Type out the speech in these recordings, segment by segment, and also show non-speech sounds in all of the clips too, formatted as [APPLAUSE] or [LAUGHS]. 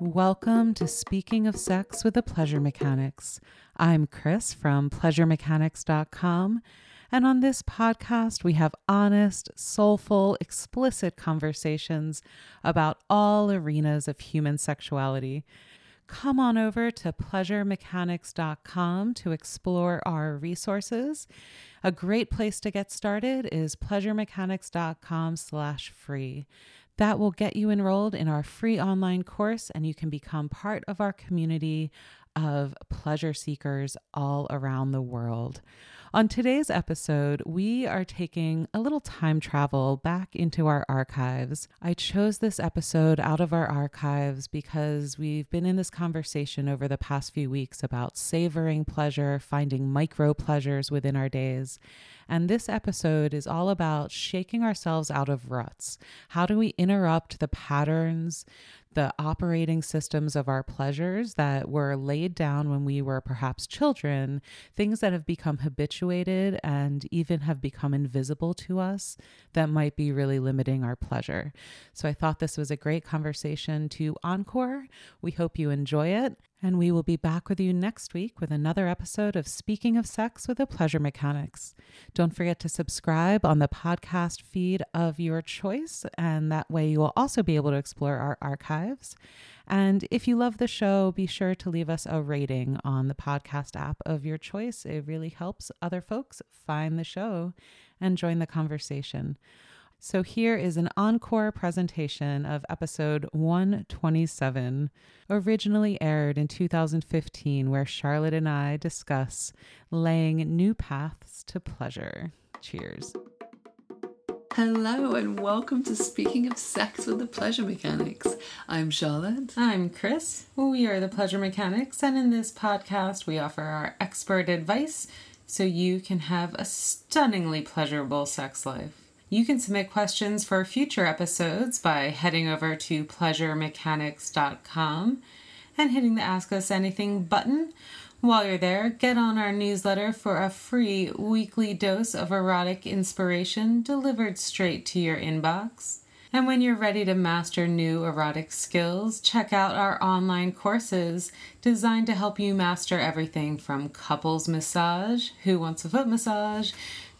Welcome to Speaking of Sex with the Pleasure Mechanics. I'm Chris from pleasuremechanics.com. And on this podcast, we have honest, soulful, explicit conversations about all arenas of human sexuality. Come on over to pleasuremechanics.com to explore our resources. A great place to get started is pleasuremechanics.com slash free. That will get you enrolled in our free online course, and you can become part of our community of pleasure seekers all around the world. On today's episode, we are taking a little time travel back into our archives. I chose this episode out of our archives because we've been in this conversation over the past few weeks about savoring pleasure, finding micro pleasures within our days. And this episode is all about shaking ourselves out of ruts. How do we interrupt the patterns, the operating systems of our pleasures that were laid down when we were perhaps children, things that have become habituated and even have become invisible to us that might be really limiting our pleasure. So I thought this was a great conversation to encore. We hope you enjoy it. And we will be back with you next week with another episode of Speaking of Sex with the Pleasure Mechanics. Don't forget to subscribe on the podcast feed of your choice, and that way you will also be able to explore our archives. And if you love the show, be sure to leave us a rating on the podcast app of your choice. It really helps other folks find the show and join the conversation. So here is an encore presentation of episode 127, originally aired in 2015, where Charlotte and I discuss laying new paths to pleasure. Cheers. Hello and welcome to Speaking of Sex with the Pleasure Mechanics. I'm Charlotte. I'm Chris. We are the Pleasure Mechanics, and in this podcast, we offer our expert advice so you can have a stunningly pleasurable sex life. You can submit questions for future episodes by heading over to pleasuremechanics.com and hitting the Ask Us Anything button. While you're there, get on our newsletter for a free weekly dose of erotic inspiration delivered straight to your inbox. And when you're ready to master new erotic skills, check out our online courses designed to help you master everything from couples massage, who wants a foot massage,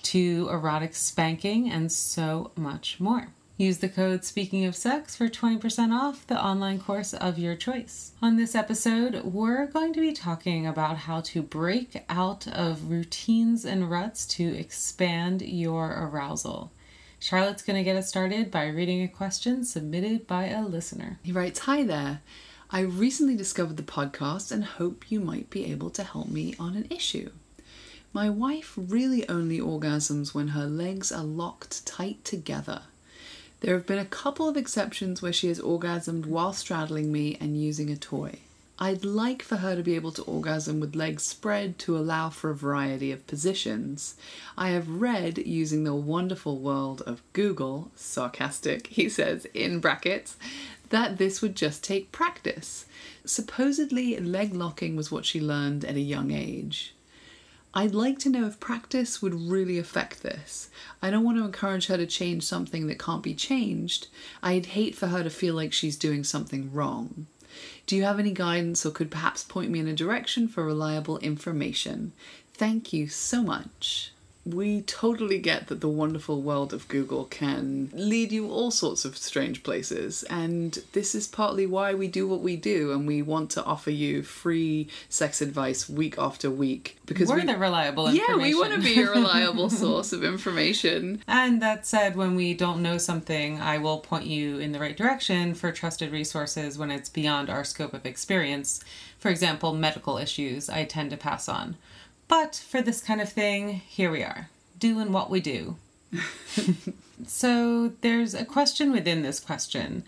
to erotic spanking, and so much more. Use the code Speaking of Sex for 20% off the online course of your choice. On this episode, we're going to be talking about how to break out of routines and ruts to expand your arousal. Charlotte's going to get us started by reading a question submitted by a listener. He writes Hi there. I recently discovered the podcast and hope you might be able to help me on an issue. My wife really only orgasms when her legs are locked tight together. There have been a couple of exceptions where she has orgasmed while straddling me and using a toy. I'd like for her to be able to orgasm with legs spread to allow for a variety of positions. I have read using the wonderful world of Google, sarcastic, [LAUGHS] he says in brackets, that this would just take practice. Supposedly, leg locking was what she learned at a young age. I'd like to know if practice would really affect this. I don't want to encourage her to change something that can't be changed. I'd hate for her to feel like she's doing something wrong. Do you have any guidance or could perhaps point me in a direction for reliable information? Thank you so much we totally get that the wonderful world of Google can lead you all sorts of strange places. And this is partly why we do what we do. And we want to offer you free sex advice week after week. Because we're we, the reliable Yeah, we want to be a reliable [LAUGHS] source of information. And that said, when we don't know something, I will point you in the right direction for trusted resources when it's beyond our scope of experience. For example, medical issues I tend to pass on. But for this kind of thing, here we are, doing what we do. [LAUGHS] so there's a question within this question,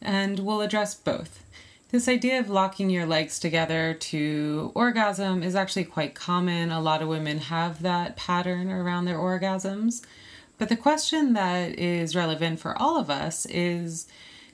and we'll address both. This idea of locking your legs together to orgasm is actually quite common. A lot of women have that pattern around their orgasms. But the question that is relevant for all of us is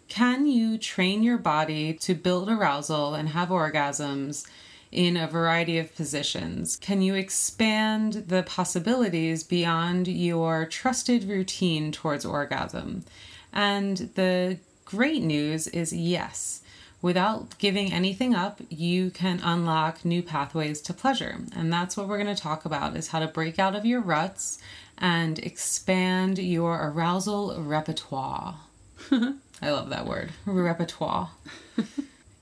can you train your body to build arousal and have orgasms in a variety of positions? Can you expand the possibilities beyond your trusted routine towards orgasm? And the great news is yes. without giving anything up, you can unlock new pathways to pleasure. And that's what we're going to talk about is how to break out of your ruts and expand your arousal repertoire. [LAUGHS] I love that word, repertoire. [LAUGHS]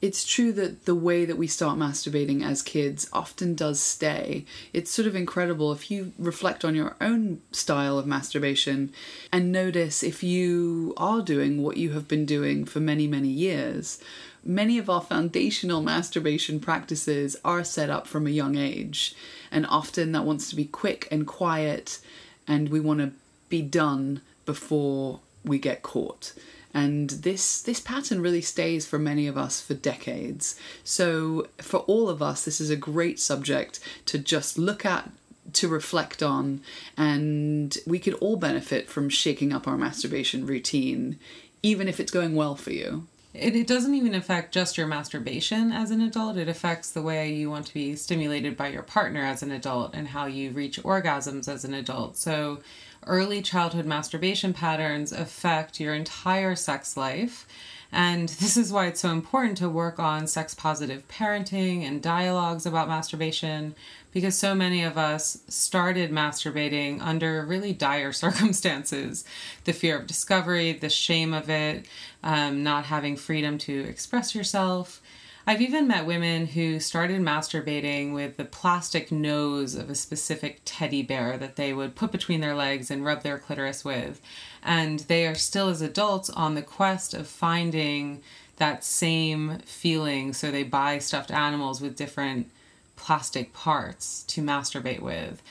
it's true that the way that we start masturbating as kids often does stay. It's sort of incredible if you reflect on your own style of masturbation and notice if you are doing what you have been doing for many, many years. Many of our foundational masturbation practices are set up from a young age, and often that wants to be quick and quiet, and we want to be done before we get caught and this this pattern really stays for many of us for decades. So for all of us this is a great subject to just look at to reflect on and we could all benefit from shaking up our masturbation routine even if it's going well for you it, it doesn't even affect just your masturbation as an adult. It affects the way you want to be stimulated by your partner as an adult and how you reach orgasms as an adult. So early childhood masturbation patterns affect your entire sex life. And [LAUGHS] this is why it's so important to work on sex positive parenting and dialogues about masturbation because so many of us started masturbating under really dire [LAUGHS] circumstances the fear of discovery, the shame of it, um, not having freedom to express yourself. I've even met women who started masturbating with the plastic nose of a specific teddy bear that they would put between their legs and rub their clitoris with. And they are still, as adults, on the quest of finding that same feeling. So they buy stuffed animals with different plastic parts to masturbate with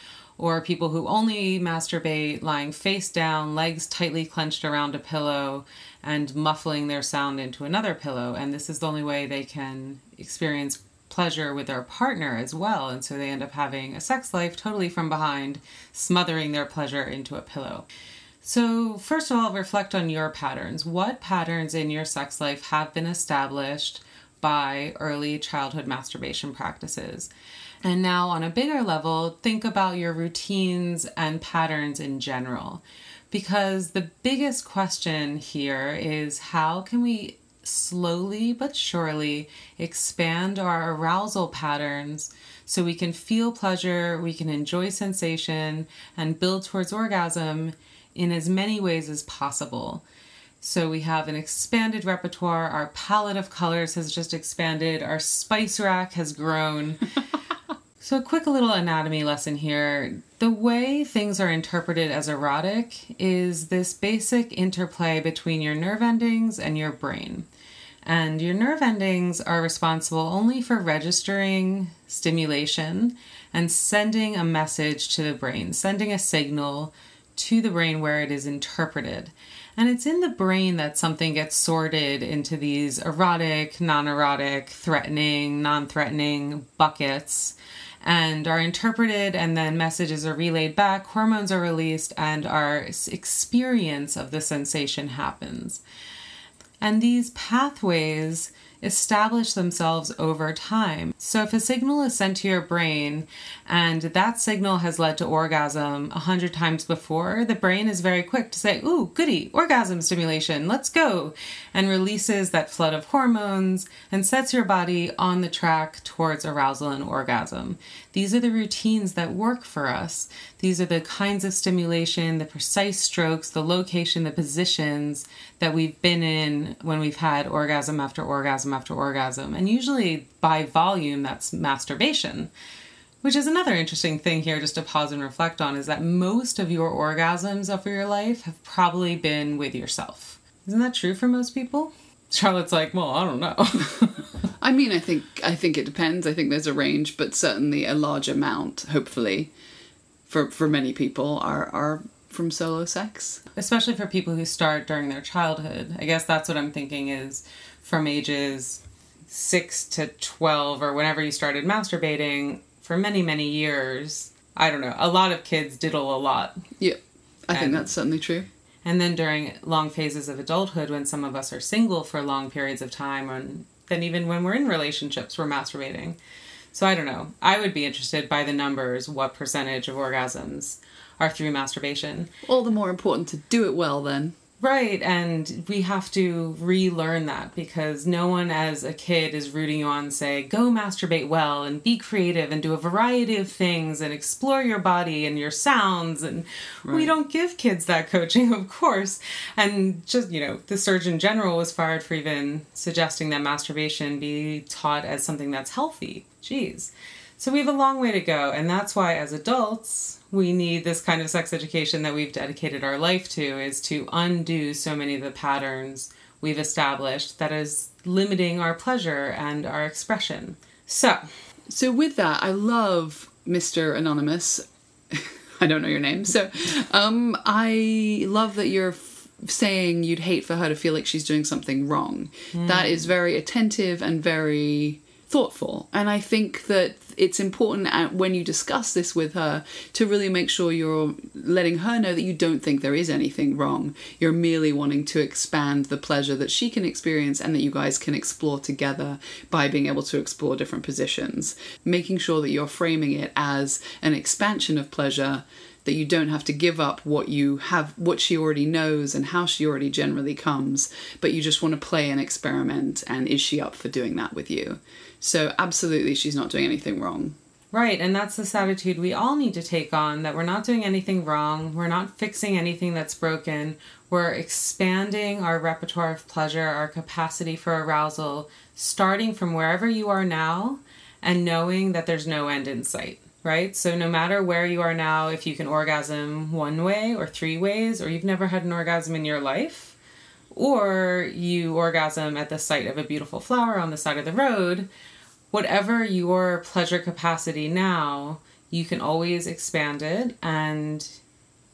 or people who only masturbate lying face down, legs tightly clenched around a pillow, and muffling their sound into another pillow. And this is the only way they can experience pleasure with their partner as well. And so they end up having a sex life totally from behind, smothering their pleasure into a pillow. So, first of all, reflect on your patterns. What patterns in your sex life have been established by early childhood masturbation practices? And now, on a bigger level, think about your routines and patterns in general. Because the biggest question here is how can we slowly but surely expand our arousal patterns so we can feel pleasure, we can enjoy sensation, and build towards orgasm in as many ways as possible. So we have an expanded repertoire, our palette of colors has just expanded, our spice rack has grown. [LAUGHS] So, a quick little anatomy lesson here. The way things are interpreted as erotic is this basic interplay between your nerve endings and your brain. And your nerve endings are responsible only for registering stimulation and sending a message to the brain, sending a signal to the brain where it is interpreted. And it's in the brain that something gets sorted into these erotic, non erotic, threatening, non threatening buckets and are interpreted, and then messages are relayed back, hormones are released, and our experience of the sensation happens. And these pathways establish themselves over time. So, if a signal is sent to your brain and that signal has led to orgasm a hundred times before, the brain is very quick to say, Ooh, goody, orgasm stimulation, let's go, and releases that flood of hormones and sets your body on the track towards arousal and orgasm. These are the routines that work for us. These are the kinds of stimulation, the precise strokes, the location, the positions that we've been in when we've had orgasm after orgasm after orgasm. And usually by volume, that's masturbation. Which is another interesting thing here, just to pause and reflect on, is that most of your orgasms of your life have probably been with yourself. Isn't that true for most people? Charlotte's like, well, I don't know. [LAUGHS] I mean, I think I think it depends. I think there's a range, but certainly a large amount, hopefully, for for many people are are from solo sex. Especially for people who start during their childhood. I guess that's what I'm thinking is from ages 6 to 12 or whenever you started masturbating for many many years. I don't know. A lot of kids diddle a lot. Yeah. I and, think that's certainly true. And then during long phases of adulthood when some of us are single for long periods of time and then even when we're in relationships we're masturbating. So I don't know. I would be interested by the numbers what percentage of orgasms are through masturbation. All the more important to do it well then. Right, and we have to relearn that because no one as a kid is rooting you on, say, go masturbate well and be creative and do a variety of things and explore your body and your sounds. And right. we don't give kids that coaching, [LAUGHS] of course. And just, you know, the Surgeon General was fired for even suggesting that masturbation be taught as something that's healthy. Jeez. So we have a long way to go, and that's why as adults, we need this kind of sex education that we've dedicated our life to is to undo so many of the patterns we've established that is limiting our pleasure and our expression. So, so with that, I love Mr. Anonymous. [LAUGHS] I don't know your name. So, um, I love that you're f- saying you'd hate for her to feel like she's doing something wrong. Mm. That is very attentive and very thoughtful. And I think that it's important when you discuss this with her to really make sure you're letting her know that you don't think there is anything wrong. You're merely wanting to expand the pleasure that she can experience and that you guys can explore together by being able to explore different positions. Making sure that you're framing it as an expansion of pleasure that you don't have to give up what you have what she already knows and how she already generally comes but you just want to play and experiment and is she up for doing that with you so, absolutely, she's not doing anything wrong. Right, and that's this attitude we all need to take on that we're not doing anything wrong, we're not fixing anything that's broken, we're expanding our repertoire of pleasure, our capacity for arousal, starting from wherever you are now and knowing that there's no end in sight, right? So, no matter where you are now, if you can orgasm one way or three ways, or you've never had an orgasm in your life, or you orgasm at the sight of a beautiful flower on the side of the road, whatever your pleasure capacity now, you can always expand it and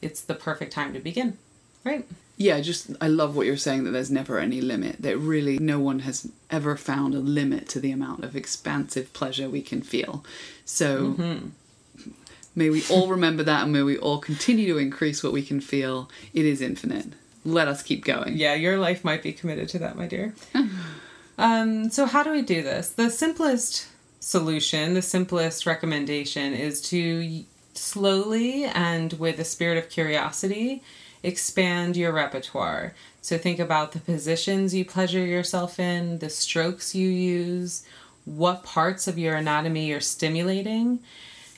it's the perfect time to begin. Right? Yeah, just I love what you're saying that there's never any limit. That really no one has ever found a limit to the amount of expansive pleasure we can feel. So mm-hmm. may we all remember that and may we all continue to increase what we can feel. It is infinite. Let us keep going. Yeah, your life might be committed to that, my dear. [LAUGHS] Um, so, how do we do this? The simplest solution, the simplest recommendation is to slowly and with a spirit of curiosity expand your repertoire. So, think about the positions you pleasure yourself in, the strokes you use, what parts of your anatomy you're stimulating,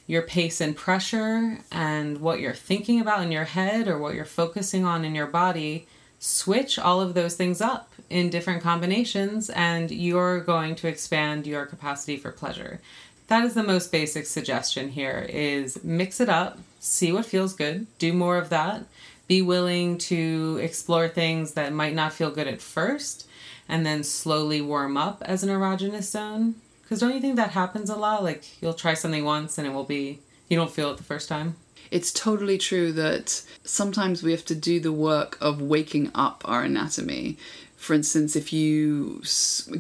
your pace and pressure, and what you're thinking about in your head or what you're focusing on in your body. Switch all of those things up in different combinations and you're going to expand your capacity for pleasure. That is the most basic suggestion here is mix it up, see what feels good, do more of that. Be willing to explore things that might not feel good at first and then slowly warm up as an erogenous zone. Because don't you think that happens a lot? Like you'll try something once and it will be, you don't feel it the first time. It's totally true that sometimes we have to do the work of waking up our anatomy for instance, if you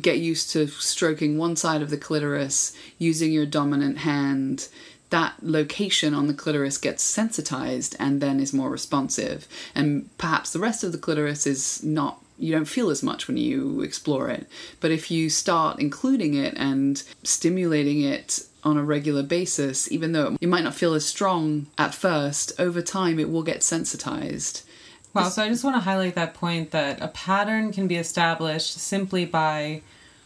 get used to stroking one side of the clitoris using your dominant hand, that location on the clitoris gets sensitized and then is more responsive. And perhaps the rest of the clitoris is not you don't feel as much when you explore it. But if you start including it and stimulating it on a regular basis, even though it might not feel as strong at first, over time it will get sensitized. Wow, so I just want to highlight that point that a pattern can be established simply by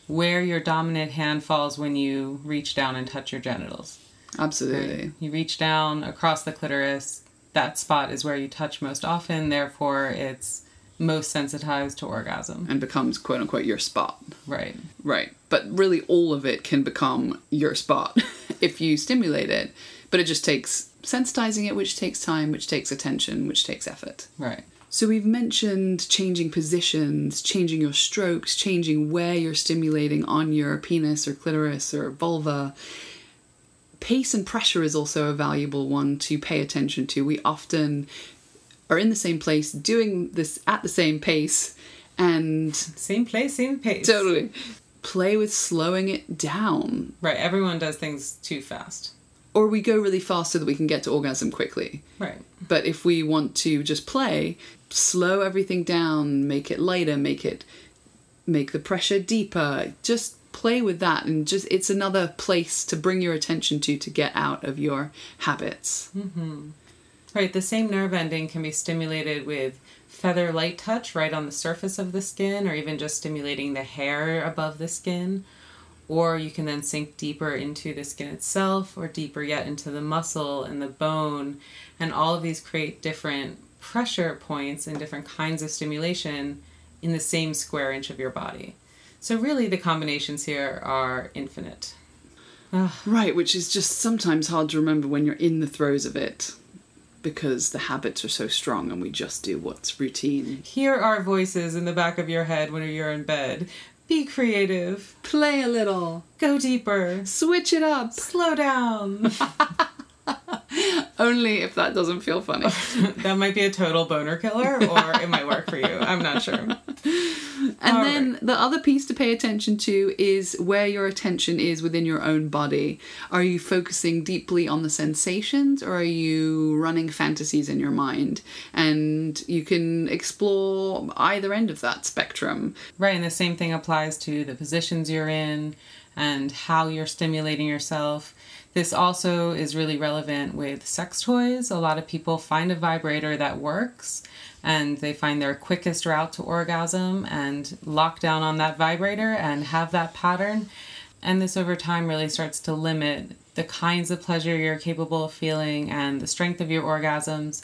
where your dominant hand falls when you reach down and touch your genitals. Absolutely. Right? You reach down across the clitoris, that spot is where you touch most often, therefore, it's most sensitized to orgasm. And becomes quote unquote your spot. Right. Right. But really, all of it can become your spot [LAUGHS] if you stimulate it. But it just takes sensitizing it, which takes time, which takes attention, which takes effort. Right. So we've mentioned changing positions, changing your strokes, changing where you're stimulating on your penis or clitoris or vulva. Pace and pressure is also a valuable one to pay attention to. We often are in the same place doing this at the same pace and same place, same pace. Totally. Play with slowing it down. Right, everyone does things too fast or we go really fast so that we can get to orgasm quickly. Right. But if we want to just play, slow everything down, make it lighter, make it make the pressure deeper. Just play with that and just it's another place to bring your attention to to get out of your habits. Mm-hmm. Right, the same nerve ending can be stimulated with feather light touch right on the surface of the skin, or even just stimulating the hair above the skin. Or you can then sink deeper into the skin itself, or deeper yet into the muscle and the bone. And all of these create different pressure points and different kinds of stimulation in the same square inch of your body. So, really, the combinations here are infinite. Right, which is just sometimes hard to remember when you're in the throes of it because the habits are so strong and we just do what's routine. Hear our voices in the back of your head when you're in bed. Be creative. Play a little. Go deeper. Switch it up. Slow down. [LAUGHS] Only if that doesn't feel funny. [LAUGHS] that might be a total boner killer, or it might work for you. I'm not sure. [LAUGHS] And All then right. the other piece to pay attention to is where your attention is within your own body. Are you focusing deeply on the sensations or are you running fantasies in your mind? And you can explore either end of that spectrum. Right, and the same thing applies to the positions you're in and how you're stimulating yourself. This also is really relevant with sex toys. A lot of people find a vibrator that works and they find their quickest route to orgasm and lock down on that vibrator and have that pattern. And this over time really starts to limit the kinds of pleasure you're capable of feeling and the strength of your orgasms.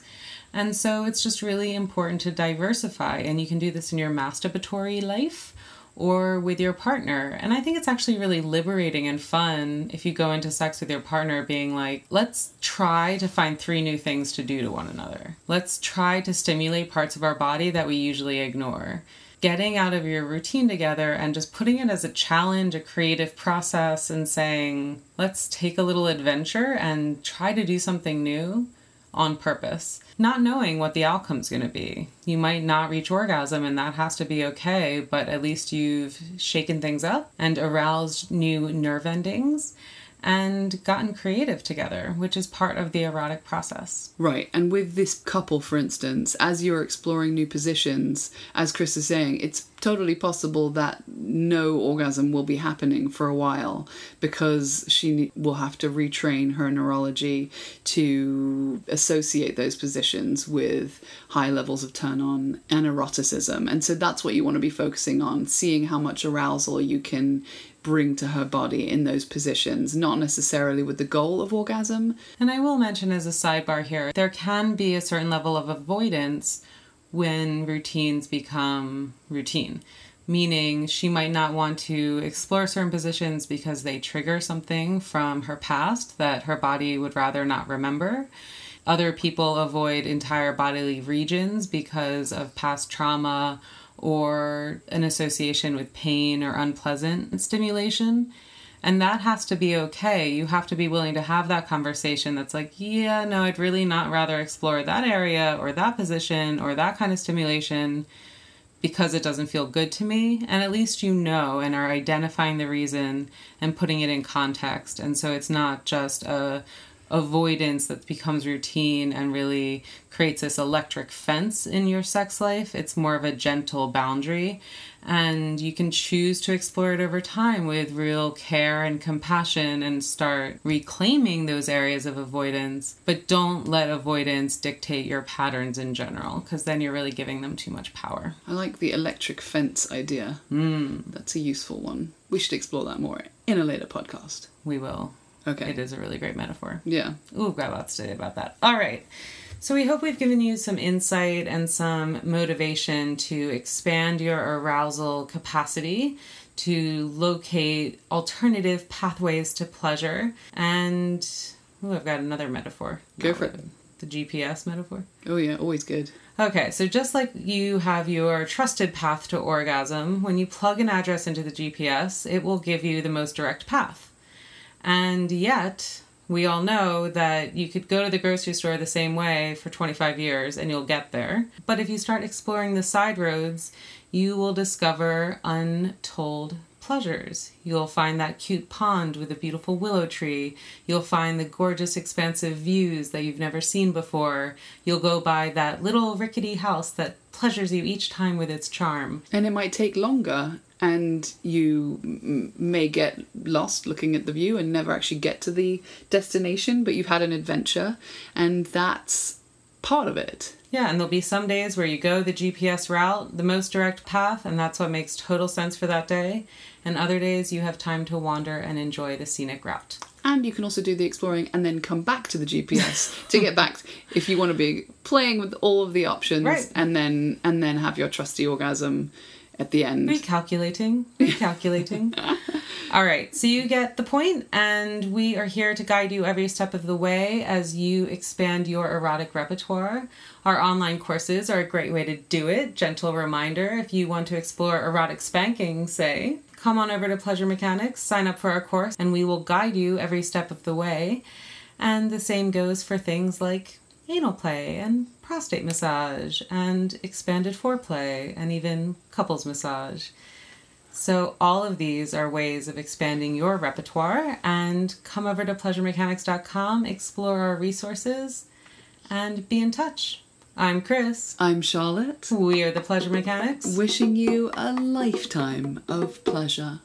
And so it's just really important to diversify. And you can do this in your masturbatory life or with your partner. And I think it's actually really liberating and fun if you go into sex with your partner being like, let's try to find three new things to do to one another. Let's try to stimulate parts of our body that we usually ignore. Getting out of your routine together and just putting it as a challenge, a creative process, and saying, let's take a little adventure and try to do something new on purpose, not knowing what the outcome's going to be. You might not reach orgasm, and that has to be okay, but at least you've shaken things up and aroused new nerve endings and gotten creative together, which is part of the erotic process. Right. And with this couple, for instance, as you're exploring new positions, as Chris is saying, it's totally possible that no orgasm will be happening for a while because she will have to retrain her neurology to associate those positions with high levels of turn on and eroticism. And so that's what you want to be focusing on, seeing how much arousal you can bring to her body in those positions, not necessarily with the goal of orgasm. And I will mention as a sidebar here, there can be a certain level of avoidance when routines become routine. Meaning, she might not want to explore certain positions because they trigger something from her past that her body would rather not remember. Other people avoid entire bodily regions because of past trauma or an association with pain or unpleasant stimulation. And that has to be okay. You have to be willing to have that conversation that's like, yeah, no, I'd really not rather explore that area or that position or that kind of stimulation because it doesn't feel good to me. And at least you know and are identifying the reason and putting it in context. And so it's not just a avoidance that becomes routine and really creates this electric fence in your sex life. It's more of a gentle boundary. And you can choose to explore it over time with real care and compassion and start reclaiming those areas of avoidance. But don't let avoidance dictate your patterns in general, because then you're really giving them too much power. I like the electric fence idea. Mm, That's a useful one. We should explore that more in a later podcast. we will. Okay. It is a really great metaphor. Yeah. Ooh, I've got lots to say about that. All right. So we hope we've given you some insight and some motivation to expand your arousal capacity, to locate alternative pathways to pleasure, and ooh, I've got another metaphor. Go Not for it. The GPS metaphor. Oh yeah, always good. Okay, so just like you have your trusted path to orgasm, when you plug an address into the GPS, it will give you the most direct path. And yet, we all know that you could go to the grocery store the same way for 25 years and you'll get there. But if you start exploring the side roads, you will discover untold pleasures. You'll find that cute pond with a beautiful willow tree. You'll find the gorgeous, expansive views that you've never seen before. You'll go by that little rickety house that pleasures you each time with its charm. And it might take longer, and you m- may get lost looking at the view and never actually get to the destination, but you've had an adventure, and that's part of it. Yeah, and there'll be some days where you go the GPS route, the most direct path, and that's what makes total sense for that day. And other days you have time to wander and enjoy the scenic route. And you can also do the exploring and then come back to the GPS to get back if you want to be playing with all of the options Right. and then and then have your trusty orgasm at the end. Recalculating, recalculating. [LAUGHS] All right, so you get the point, and we are here to guide you every step of the way as you expand your erotic repertoire. Our online courses are a great way to do it. Gentle reminder if you want to explore erotic spanking, say, come on over to Pleasure Mechanics, sign up for our course, and we will guide you every step of the way. And the same goes for things like anal play and prostate massage and expanded foreplay and even couples massage. So, all of these are ways of expanding your repertoire. And come over to pleasuremechanics.com, explore our resources, and be in touch. I'm Chris. I'm Charlotte, We are the Pleasure Mechanics. wishing you a lifetime of pleasure.